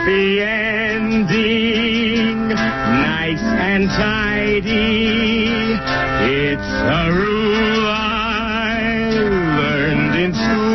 happy ending, nice and tidy. It's a rule I learned in school.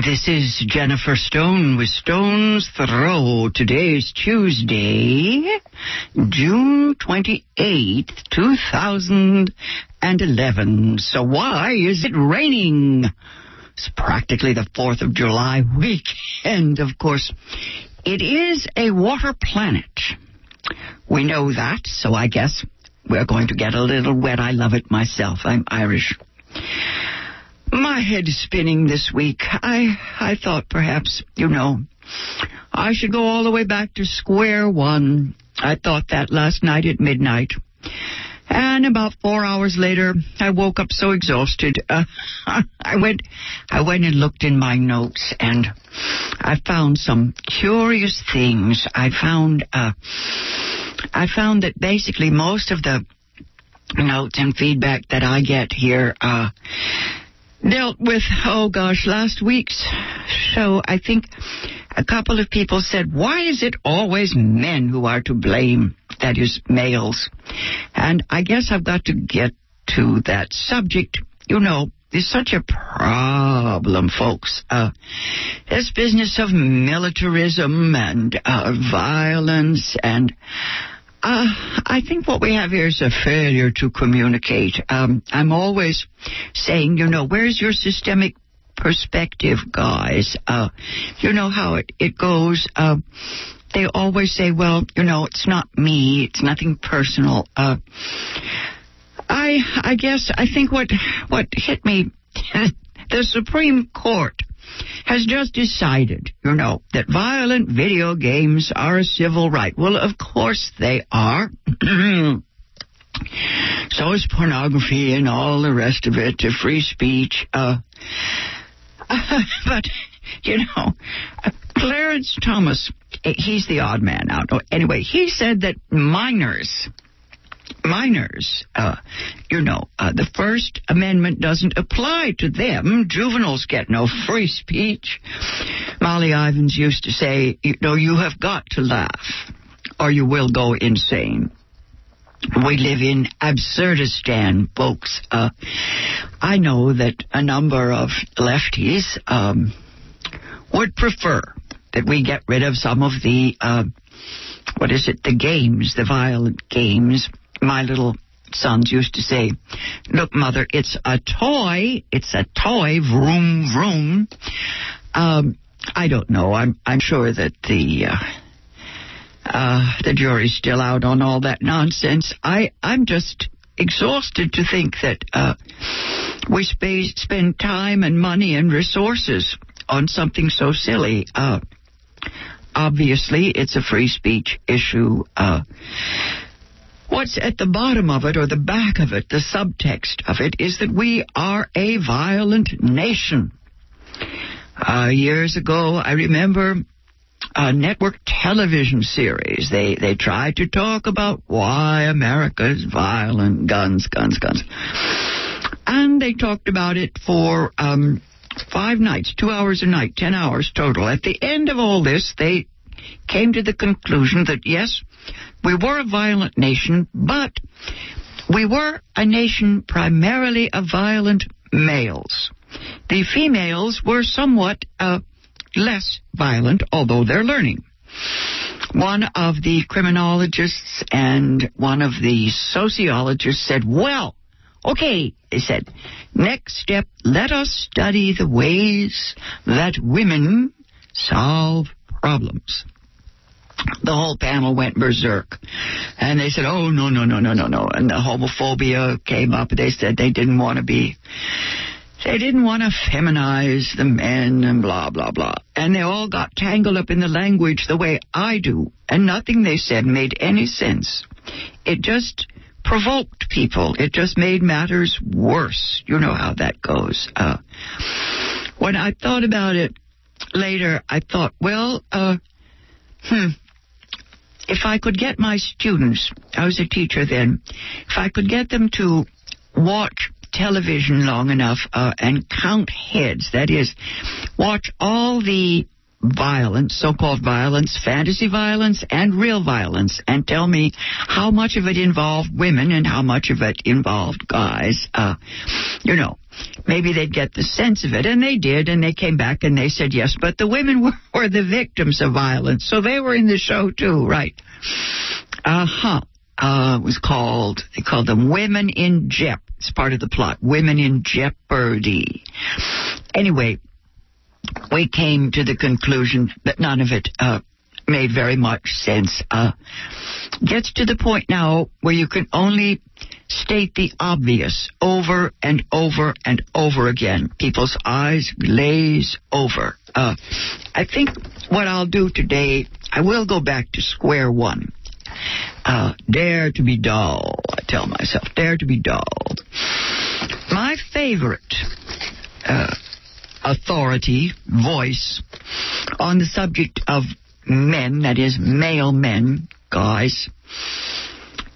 This is Jennifer Stone with Stone's Throw. Today is Tuesday, June 28th, 2011. So why is it raining? It's practically the 4th of July weekend, of course. It is a water planet. We know that, so I guess we're going to get a little wet. I love it myself. I'm Irish. My head is spinning this week. I I thought perhaps, you know, I should go all the way back to square one. I thought that last night at midnight. And about four hours later, I woke up so exhausted. Uh, I went, I went and looked in my notes, and I found some curious things. I found, uh, I found that basically most of the notes and feedback that I get here, uh, dealt with, oh gosh, last week's show. I think a couple of people said, why is it always men who are to blame? That is, males. And I guess I've got to get to that subject. You know, it's such a problem, folks. Uh, this business of militarism and uh, violence and uh, I think what we have here is a failure to communicate. Um, I'm always saying, you know, where's your systemic perspective, guys? Uh, you know how it, it goes. Uh, they always say, well, you know, it's not me. It's nothing personal. Uh, I, I guess, I think what, what hit me, the Supreme Court has just decided, you know, that violent video games are a civil right. Well, of course they are. so is pornography and all the rest of it, free speech. Uh, but, you know, Clarence Thomas, he's the odd man out. Anyway, he said that minors, minors, uh, you know, uh, the First Amendment doesn't apply to them. Juveniles get no free speech. Molly Ivins used to say, you know, you have got to laugh or you will go insane. We live in Absurdistan, folks. Uh, I know that a number of lefties um, would prefer that we get rid of some of the, uh, what is it, the games, the violent games. My little sons used to say, look, mother, it's a toy. It's a toy. Vroom, vroom. Um, I don't know. I'm, I'm sure that the, uh, uh, the jury's still out on all that nonsense. I, I'm just exhausted to think that, uh, we sp- spend time and money and resources on something so silly. Uh, obviously, it's a free speech issue. Uh, what's at the bottom of it or the back of it, the subtext of it, is that we are a violent nation. Uh, years ago, I remember a network television series. They they tried to talk about why America is violent, guns, guns, guns, and they talked about it for um, five nights, two hours a night, ten hours total. At the end of all this, they came to the conclusion that yes, we were a violent nation, but we were a nation primarily of violent males. The females were somewhat uh, less violent, although they're learning. One of the criminologists and one of the sociologists said, well, okay, they said, next step, let us study the ways that women solve problems. The whole panel went berserk. And they said, oh, no, no, no, no, no, no. And the homophobia came up. They said they didn't want to be they didn't want to feminize the men and blah, blah, blah. And they all got tangled up in the language the way I do. And nothing they said made any sense. It just provoked people. It just made matters worse. You know how that goes. Uh, when I thought about it later, I thought, well, uh, hmm, if I could get my students, I was a teacher then, if I could get them to watch television long enough uh, and count heads. That is, watch all the violence, so-called violence, fantasy violence, and real violence, and tell me how much of it involved women and how much of it involved guys. Uh, you know, maybe they'd get the sense of it, and they did, and they came back and they said yes, but the women were, were the victims of violence, so they were in the show too, right? Uh huh. Uh, it was called, they called them Women in Jep. It's part of the plot. Women in Jeopardy. Anyway, we came to the conclusion that none of it uh, made very much sense. Uh, gets to the point now where you can only state the obvious over and over and over again. People's eyes glaze over. Uh, I think what I'll do today, I will go back to square one. Uh, dare to be dull, I tell myself. Dare to be dull. My favorite uh, authority, voice, on the subject of men, that is, male men, guys,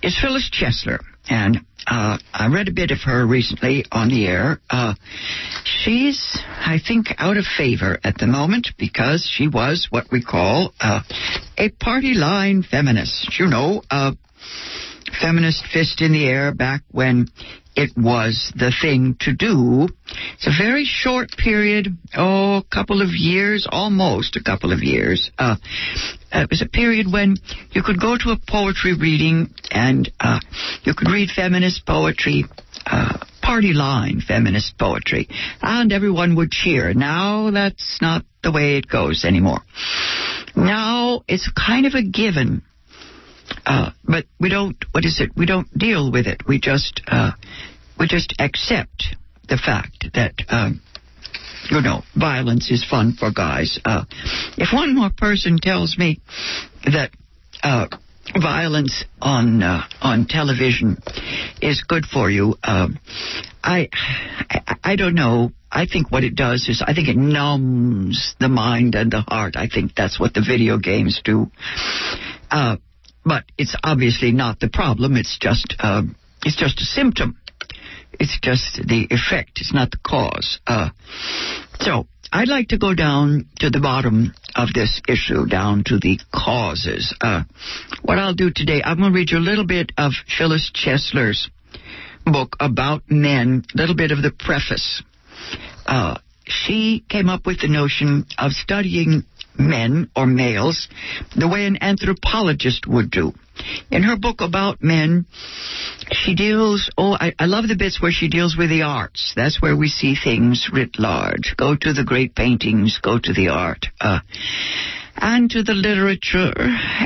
is Phyllis Chesler. And uh, I read a bit of her recently on the air. Uh, she's, I think, out of favor at the moment because she was what we call uh, a party line feminist. You know, a feminist fist in the air back when it was the thing to do. It's a very short period, oh, a couple of years, almost a couple of years. Uh, it was a period when you could go to a poetry reading and uh, you could read feminist poetry, uh, party line feminist poetry, and everyone would cheer. Now that's not the way it goes anymore. Now it's kind of a given. Uh, but we don't. What is it? We don't deal with it. We just uh, we just accept the fact that um, you know violence is fun for guys. Uh, if one more person tells me that uh, violence on uh, on television is good for you, um, I, I I don't know. I think what it does is I think it numbs the mind and the heart. I think that's what the video games do. Uh, but it's obviously not the problem. It's just uh, it's just a symptom. It's just the effect. It's not the cause. Uh, so I'd like to go down to the bottom of this issue, down to the causes. Uh, what I'll do today, I'm going to read you a little bit of Phyllis Chesler's book about men, a little bit of the preface. Uh, she came up with the notion of studying men or males the way an anthropologist would do. In her book about men, she deals, oh, I, I, love the bits where she deals with the arts. That's where we see things writ large. Go to the great paintings, go to the art, uh, and to the literature,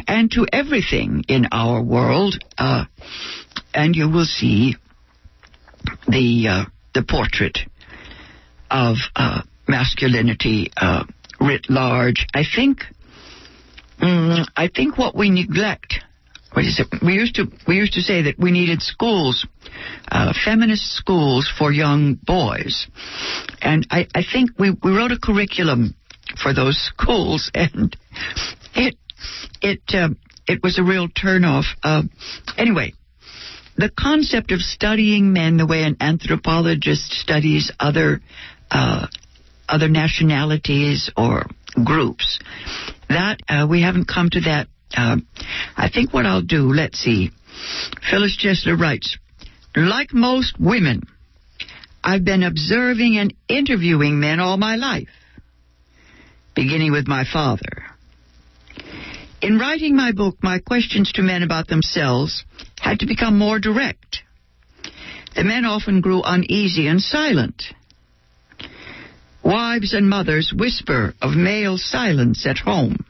and to everything in our world, uh, and you will see the, uh, the portrait of, uh, masculinity, uh, writ large. I think, mm, I think what we neglect. What is it? We used to we used to say that we needed schools, uh, feminist schools for young boys, and I, I think we, we wrote a curriculum for those schools, and it it uh, it was a real turnoff. Uh, anyway, the concept of studying men the way an anthropologist studies other uh, other nationalities or groups. That uh, we haven't come to that. Uh, I think what I'll do. Let's see. Phyllis Chesler writes, like most women, I've been observing and interviewing men all my life, beginning with my father. In writing my book, my questions to men about themselves had to become more direct. The men often grew uneasy and silent Wives and mothers whisper of male silence at home.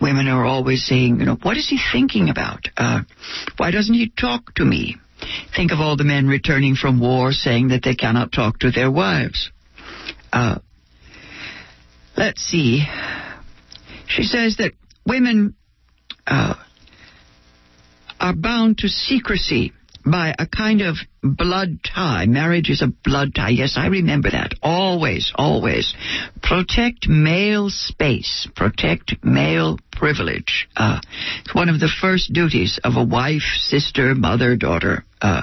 Women are always saying, you know, what is he thinking about? Uh, why doesn't he talk to me? Think of all the men returning from war saying that they cannot talk to their wives. Uh, let's see. She says that women uh, are bound to secrecy by a kind of blood tie. Marriage is a blood tie. Yes, I remember that. Always, always. Protect male space. Protect male privilege. Uh, it's one of the first duties of a wife, sister, mother, daughter. Uh,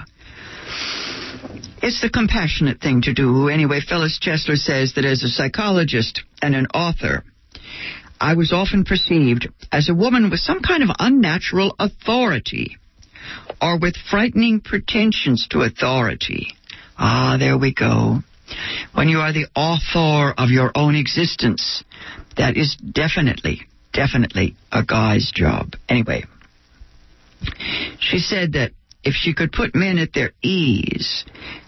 it's the compassionate thing to do. Anyway, Phyllis Chesler says that as a psychologist and an author, I was often perceived as a woman with some kind of unnatural authority or with frightening pretensions to authority. Ah, there we go. When you are the author of your own existence, that is definitely, definitely a guy's job. Anyway, she said that if she could put men at their ease,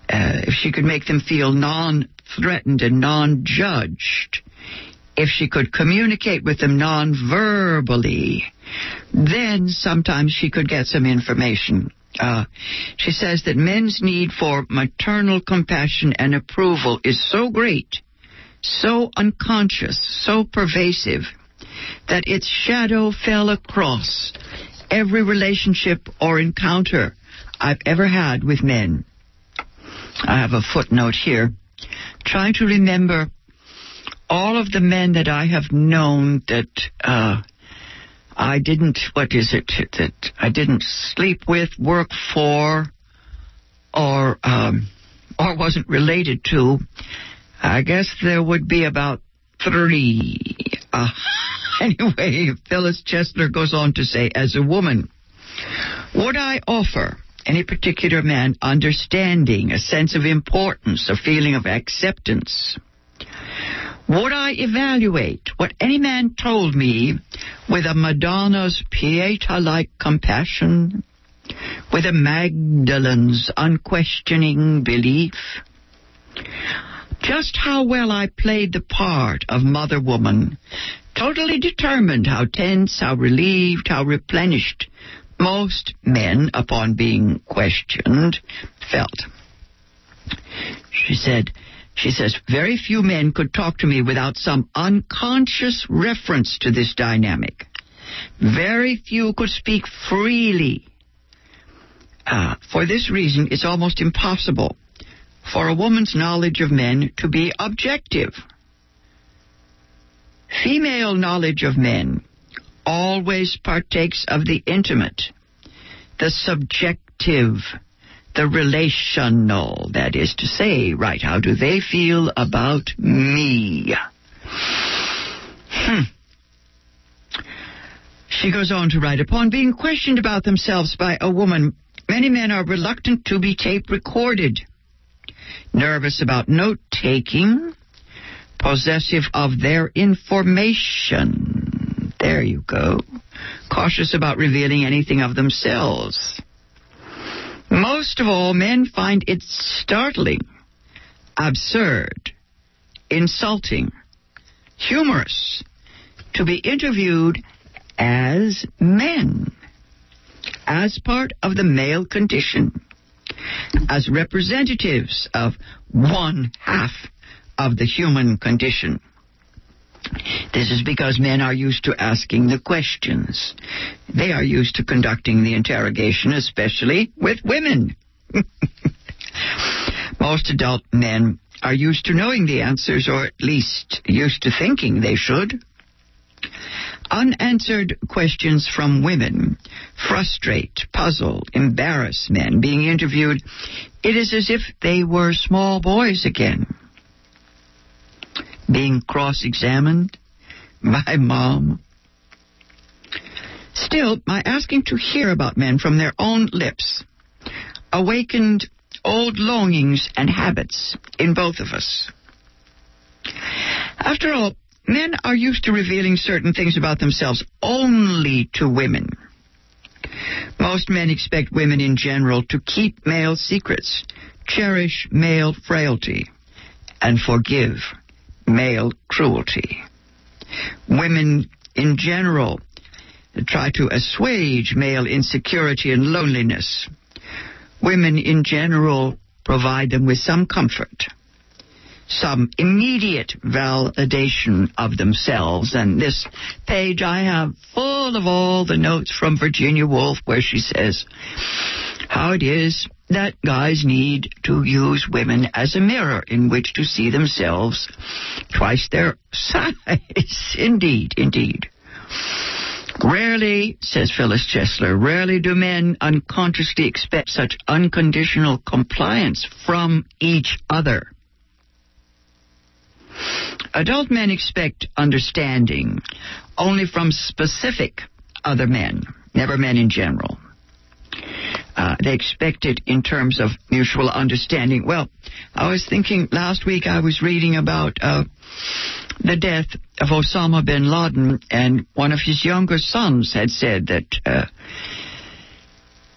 uh, if she could make them feel non threatened and non judged, if she could communicate with them non verbally, then sometimes she could get some information. Uh, she says that men's need for maternal compassion and approval is so great, so unconscious, so pervasive, that its shadow fell across every relationship or encounter I've ever had with men. I have a footnote here. Trying to remember all of the men that I have known that uh, I didn't, what is it, that I didn't sleep with, work for, or, um, or wasn't related to, I guess there would be about three. Uh, anyway, Phyllis Chesler goes on to say, as a woman, would I offer any particular man understanding, a sense of importance, a feeling of acceptance? Would I evaluate what any man told me with a Madonna's Pieta-like compassion, with a Magdalene's unquestioning belief? Just how well I played the part of mother woman, totally determined how tense, how relieved, how replenished most men, upon being questioned, felt. She said, she says, very few men could talk to me without some unconscious reference to this dynamic. Very few could speak freely. Uh, for this reason, it's almost impossible for a woman's knowledge of men to be objective. Female knowledge of men always partakes of the intimate, the subjective, the relational, that is to say, right, how do they feel about me? Hmm. She goes on to write, upon being questioned about themselves by a woman, many men are reluctant to be tape recorded, nervous about note taking, possessive of their information. There you go. Cautious about revealing anything of themselves. Most of all, men find it startling, absurd, insulting, humorous to be interviewed as men, as part of the male condition, as representatives of one half of the human condition. This is because men are used to asking the questions. They are used to conducting the interrogation, especially with women. Most adult men are used to knowing the answers, or at least used to thinking they should. Unanswered questions from women frustrate, puzzle, embarrass men being interviewed. It is as if they were small boys again being cross examined by mom. Still, my asking to hear about men from their own lips awakened old longings and habits in both of us. After all, men are used to revealing certain things about themselves only to women. Most men expect women in general to keep male secrets, cherish male frailty, and forgive male cruelty. Women in general try to assuage male insecurity and loneliness. Women in general provide them with some comfort, some immediate validation of themselves. And this page I have full of all the notes from Virginia Woolf where she says how it is that guys need to use women as a mirror in which to see themselves twice their size. indeed, indeed. Rarely, says Phyllis Chesler, rarely do men unconsciously expect such unconditional compliance from each other. Adult men expect understanding only from specific other men, never men in general. Uh, they expect it in terms of mutual understanding. Well, I was thinking last week I was reading about uh, the death of Osama bin Laden, and one of his younger sons had said that uh,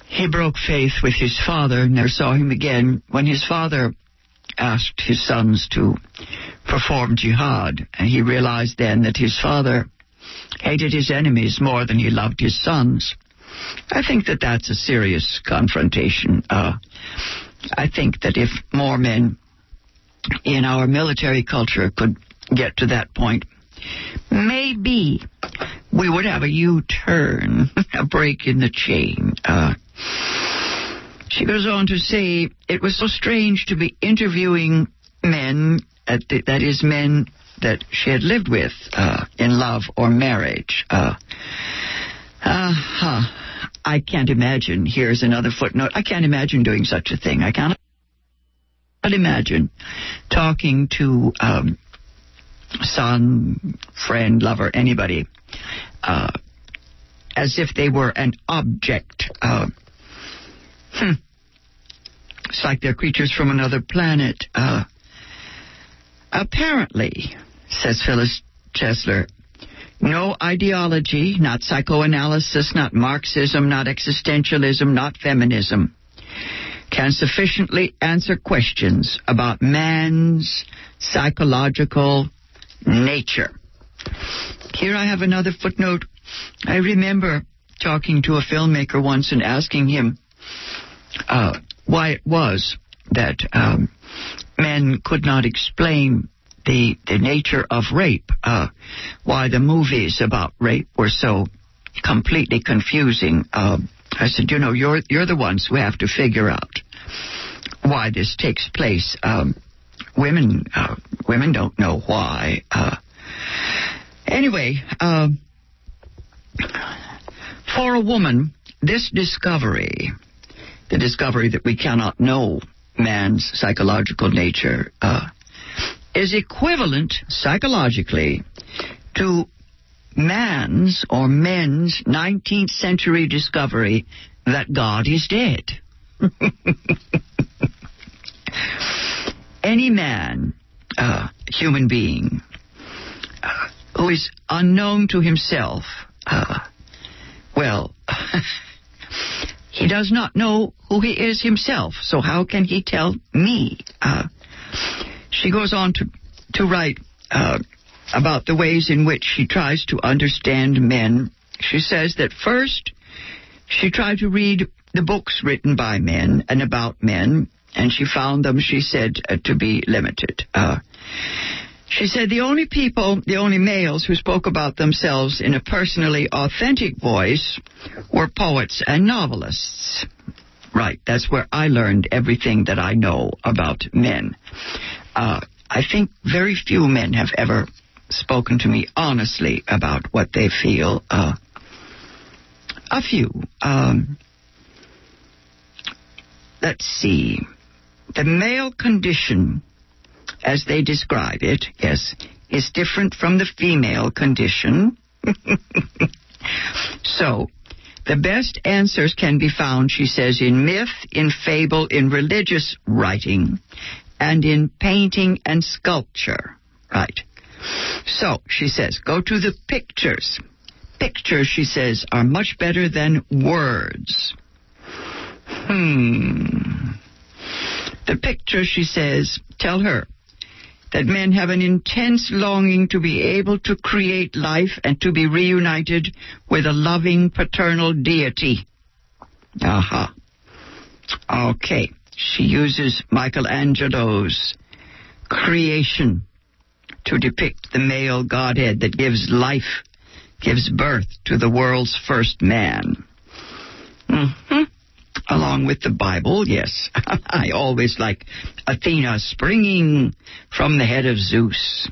he broke faith with his father, never saw him again. When his father asked his sons to perform jihad, and he realized then that his father hated his enemies more than he loved his sons. I think that that's a serious confrontation. Uh, I think that if more men in our military culture could get to that point, maybe we would have a U-turn, a break in the chain. Uh, she goes on to say, it was so strange to be interviewing men, the, that is, men that she had lived with uh, in love or marriage. Uh, uh, I can't imagine. Here's another footnote. I can't imagine doing such a thing. I can't imagine talking to um, son, friend, lover, anybody, uh, as if they were an object. Uh, hmm. It's like they're creatures from another planet. Uh, apparently, says Phyllis Chesler, no ideology, not psychoanalysis, not Marxism, not existentialism, not feminism, can sufficiently answer questions about man's psychological nature. Here I have another footnote. I remember talking to a filmmaker once and asking him uh, why it was that um, men could not explain the the nature of rape, uh, why the movies about rape were so completely confusing. Uh, I said, you know, you're you're the ones who have to figure out why this takes place. Um, women uh, women don't know why. Uh, anyway, uh, for a woman, this discovery, the discovery that we cannot know man's psychological nature, uh, is equivalent psychologically to man's or men's 19th century discovery that God is dead. Any man, uh, human being, uh, who is unknown to himself, uh, well, he does not know who he is himself, so how can he tell me? She goes on to, to write uh, about the ways in which she tries to understand men. She says that first, she tried to read the books written by men and about men, and she found them, she said, uh, to be limited. Uh, she said the only people, the only males who spoke about themselves in a personally authentic voice were poets and novelists. Right, that's where I learned everything that I know about men. Uh, I think very few men have ever spoken to me honestly about what they feel. Uh, a few. Um, let's see. The male condition, as they describe it, yes, is different from the female condition. so, the best answers can be found, she says, in myth, in fable, in religious writing, and in painting and sculpture. Right. So, she says, go to the pictures. Pictures, she says, are much better than words. Hmm. The pictures, she says, tell her, that men have an intense longing to be able to create life and to be reunited with a loving paternal deity. Aha. Uh-huh. Okay. She uses Michelangelo's creation to depict the male godhead that gives life, gives birth to the world's first man. Mm-hmm. Along with the Bible, yes. I always like Athena springing from the head of Zeus.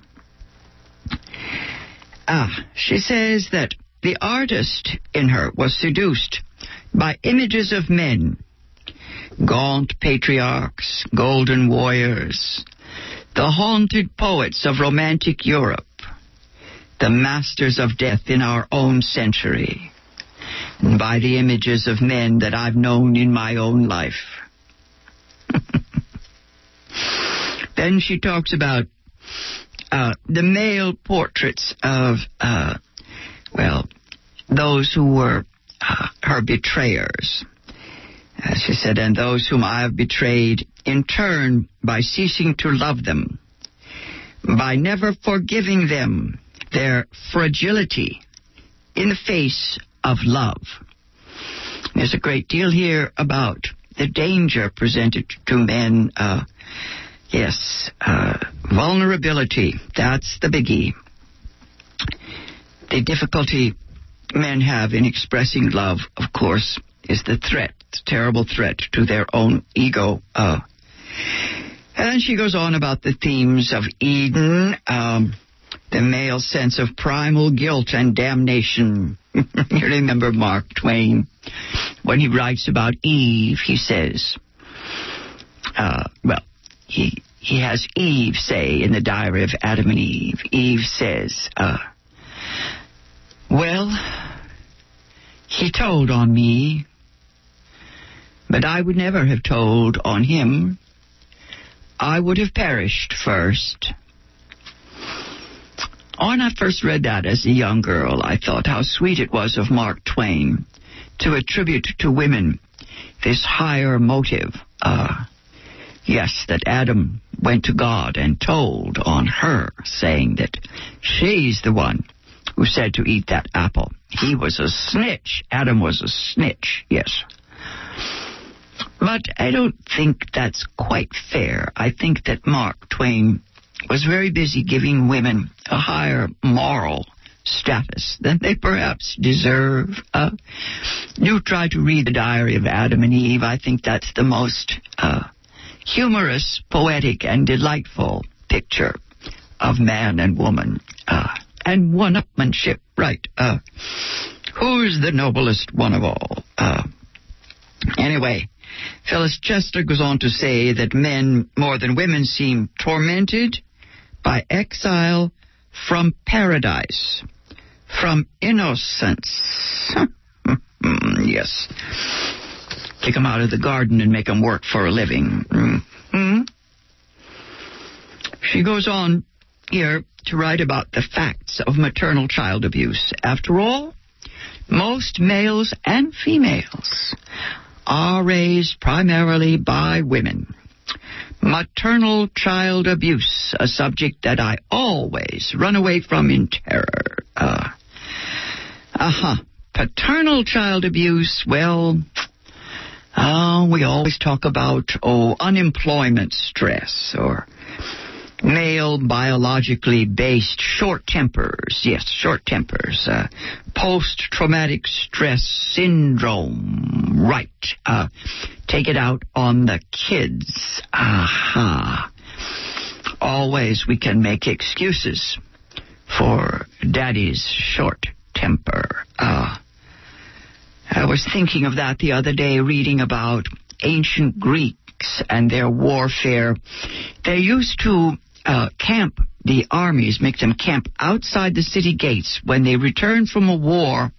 Ah, she says that the artist in her was seduced by images of men gaunt patriarchs, golden warriors, the haunted poets of romantic Europe, the masters of death in our own century, and by the images of men that I've known in my own life. then she talks about uh, the male portraits of, uh, well, those who were uh, her betrayers. As she said, and those whom I have betrayed in turn by ceasing to love them, by never forgiving them their fragility in the face of love. There's a great deal here about the danger presented to men. Uh, yes, uh, vulnerability. That's the biggie. The difficulty men have in expressing love, of course, is the threat, terrible threat to their own ego. Uh, and she goes on about the themes of Eden, um, the male sense of primal guilt and damnation. you remember Mark Twain when he writes about Eve, he says, uh, well, he he has Eve say in the diary of Adam and Eve. Eve says, uh, "Well, he told on me, but I would never have told on him. I would have perished first. When I first read that as a young girl, I thought how sweet it was of Mark Twain to attribute to women this higher motive. Uh, yes, that Adam went to God and told on her, saying that she's the one who said to eat that apple. He was a snitch. Adam was a snitch, yes. But I don't think that's quite fair. I think that Mark Twain was very busy giving women a higher moral status than they perhaps deserve. Uh, try to read the diary of Adam and Eve. I think that's the most uh, humorous, poetic, and delightful picture of man and woman. Uh, and one-upmanship, right. Uh, who's the noblest one of all? Uh, anyway, Phyllis Chesler goes on to say that men more than women seem tormented by exile from paradise, from innocence. yes. Kick them out of the garden and make them work for a living. Mm-hmm. She goes on here to write about the facts of maternal child abuse. After all, most males and females are raised primarily by women. Maternal child abuse, a subject that I always run away from in terror. Uh huh. Paternal child abuse, well, uh, we always talk about, oh, unemployment stress or male biologically based short tempers. Yes, short tempers. Uh, Post traumatic stress syndrome. Right. Uh, take it out on the kids. Aha. Always we can make excuses for daddy's short temper. Uh, I was thinking of that the other day, reading about ancient Greeks and their warfare. They used to uh, camp the armies, make them camp outside the city gates. When they returned from a war,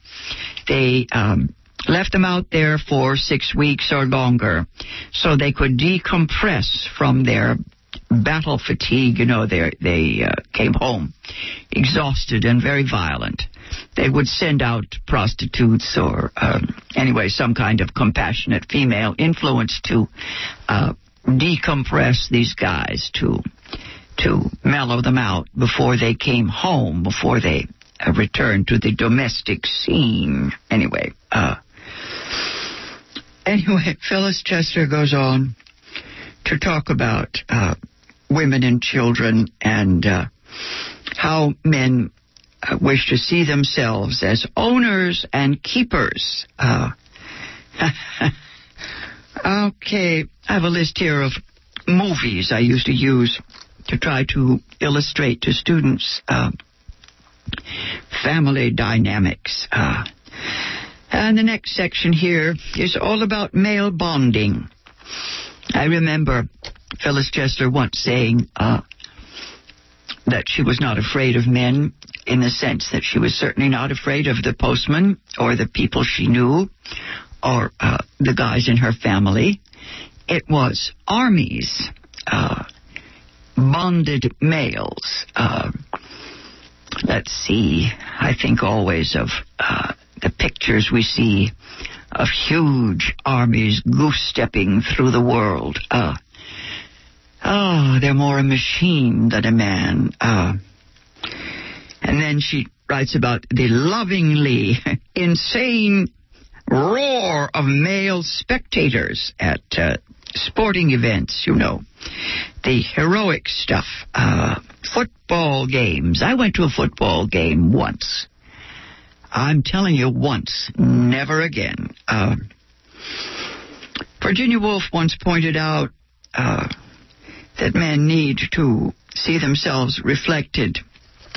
they um, left them out there for six weeks or longer so they could decompress from their battle fatigue. You know, they they uh, came home exhausted and very violent. They would send out prostitutes or um, anyway some kind of compassionate female influence to uh, decompress these guys to to mellow them out before they came home, before they uh, returned to the domestic scene. Anyway, uh, anyway, Phyllis Chesler goes on to talk about uh, women and children and uh, how men uh, wish to see themselves as owners and keepers. Uh, okay, I have a list here of movies I used to use to try to illustrate to students uh, family dynamics. Uh, and the next section here is all about male bonding. I remember Phyllis Chesler once saying uh, that she was not afraid of men in the sense that she was certainly not afraid of the postman or the people she knew or uh, the guys in her family. It was armies, uh, bonded males. Uh, let's see, I think always of uh, the pictures we see of huge armies goose stepping through the world. Uh, oh, they're more a machine than a man. Uh, and then she writes about the lovingly insane roar of male spectators at uh, sporting events, you know. The heroic stuff. Uh, football games. I went to a football game once. I'm telling you once, never again. Uh, Virginia Woolf once pointed out uh, that men need to see themselves reflected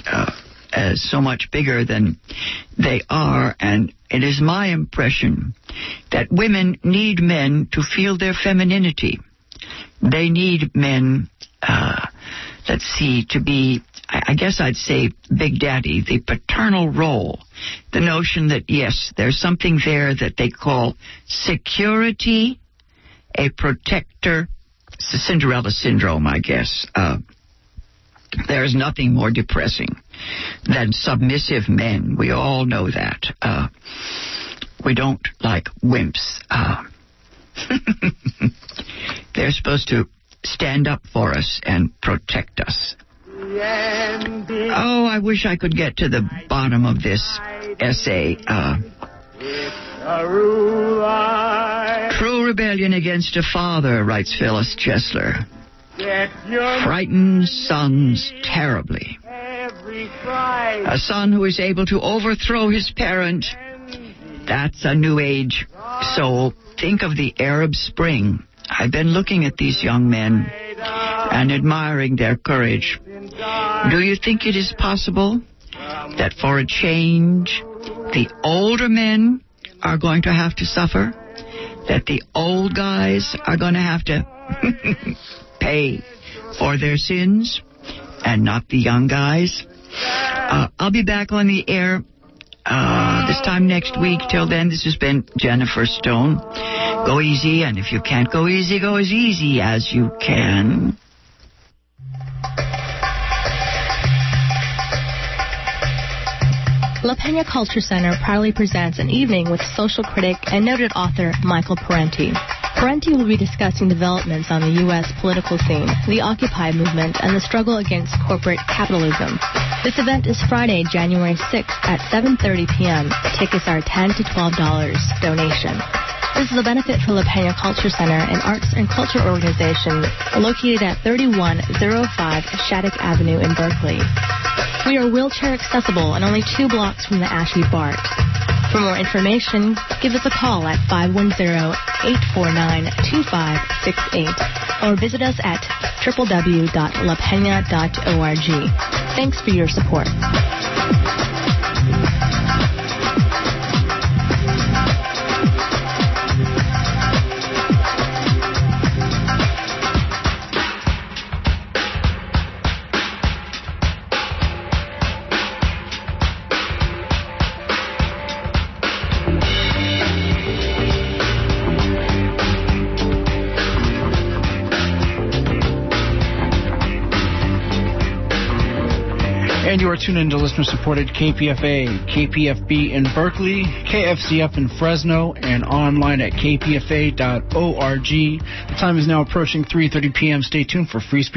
uh, as so much bigger than they are, and it is my impression that women need men to feel their femininity. They need men, uh, let's see, to be, I guess I'd say, Big Daddy, the paternal role. The notion that, yes, there's something there that they call security, a protector, it's the Cinderella syndrome, I guess. Uh, there's nothing more depressing than submissive men. We all know that. Uh, we don't like wimps. Uh, they're supposed to stand up for us and protect us. Oh, I wish I could get to the bottom of this essay. Uh, True rebellion against a father, writes Phyllis Chesler, frightens sons terribly. A son who is able to overthrow his parent, that's a new age So Think of the Arab Spring. I've been looking at these young men and admiring their courage. Do you think it is possible that for a change, the older men are going to have to suffer? That the old guys are going to have to pay for their sins and not the young guys? Uh, I'll be back on the air uh, this time next week. Till then, this has been Jennifer Stone. Go easy, and if you can't go easy, go as easy as you can. La Pena Culture Center proudly presents an evening with social critic and noted author Michael Parenti. Parenti will be discussing developments on the U.S. political scene, the Occupy movement, and the struggle against corporate capitalism. This event is Friday, January 6th at 7.30 p.m. Tickets are 10 to $12 donation. This is a benefit for La Pena Culture Center, an arts and culture organization located at 3105 Shattuck Avenue in Berkeley. We are wheelchair accessible and only two blocks from the Ashby BART. For more information, give us a call at 510-849-2568 or visit us at www.lapena.org. Thanks for your support. Are tuned into listener supported KPFA, KPFB in Berkeley, KFCF in Fresno, and online at kpfa.org. The time is now approaching 3.30 p.m. Stay tuned for Free Speech.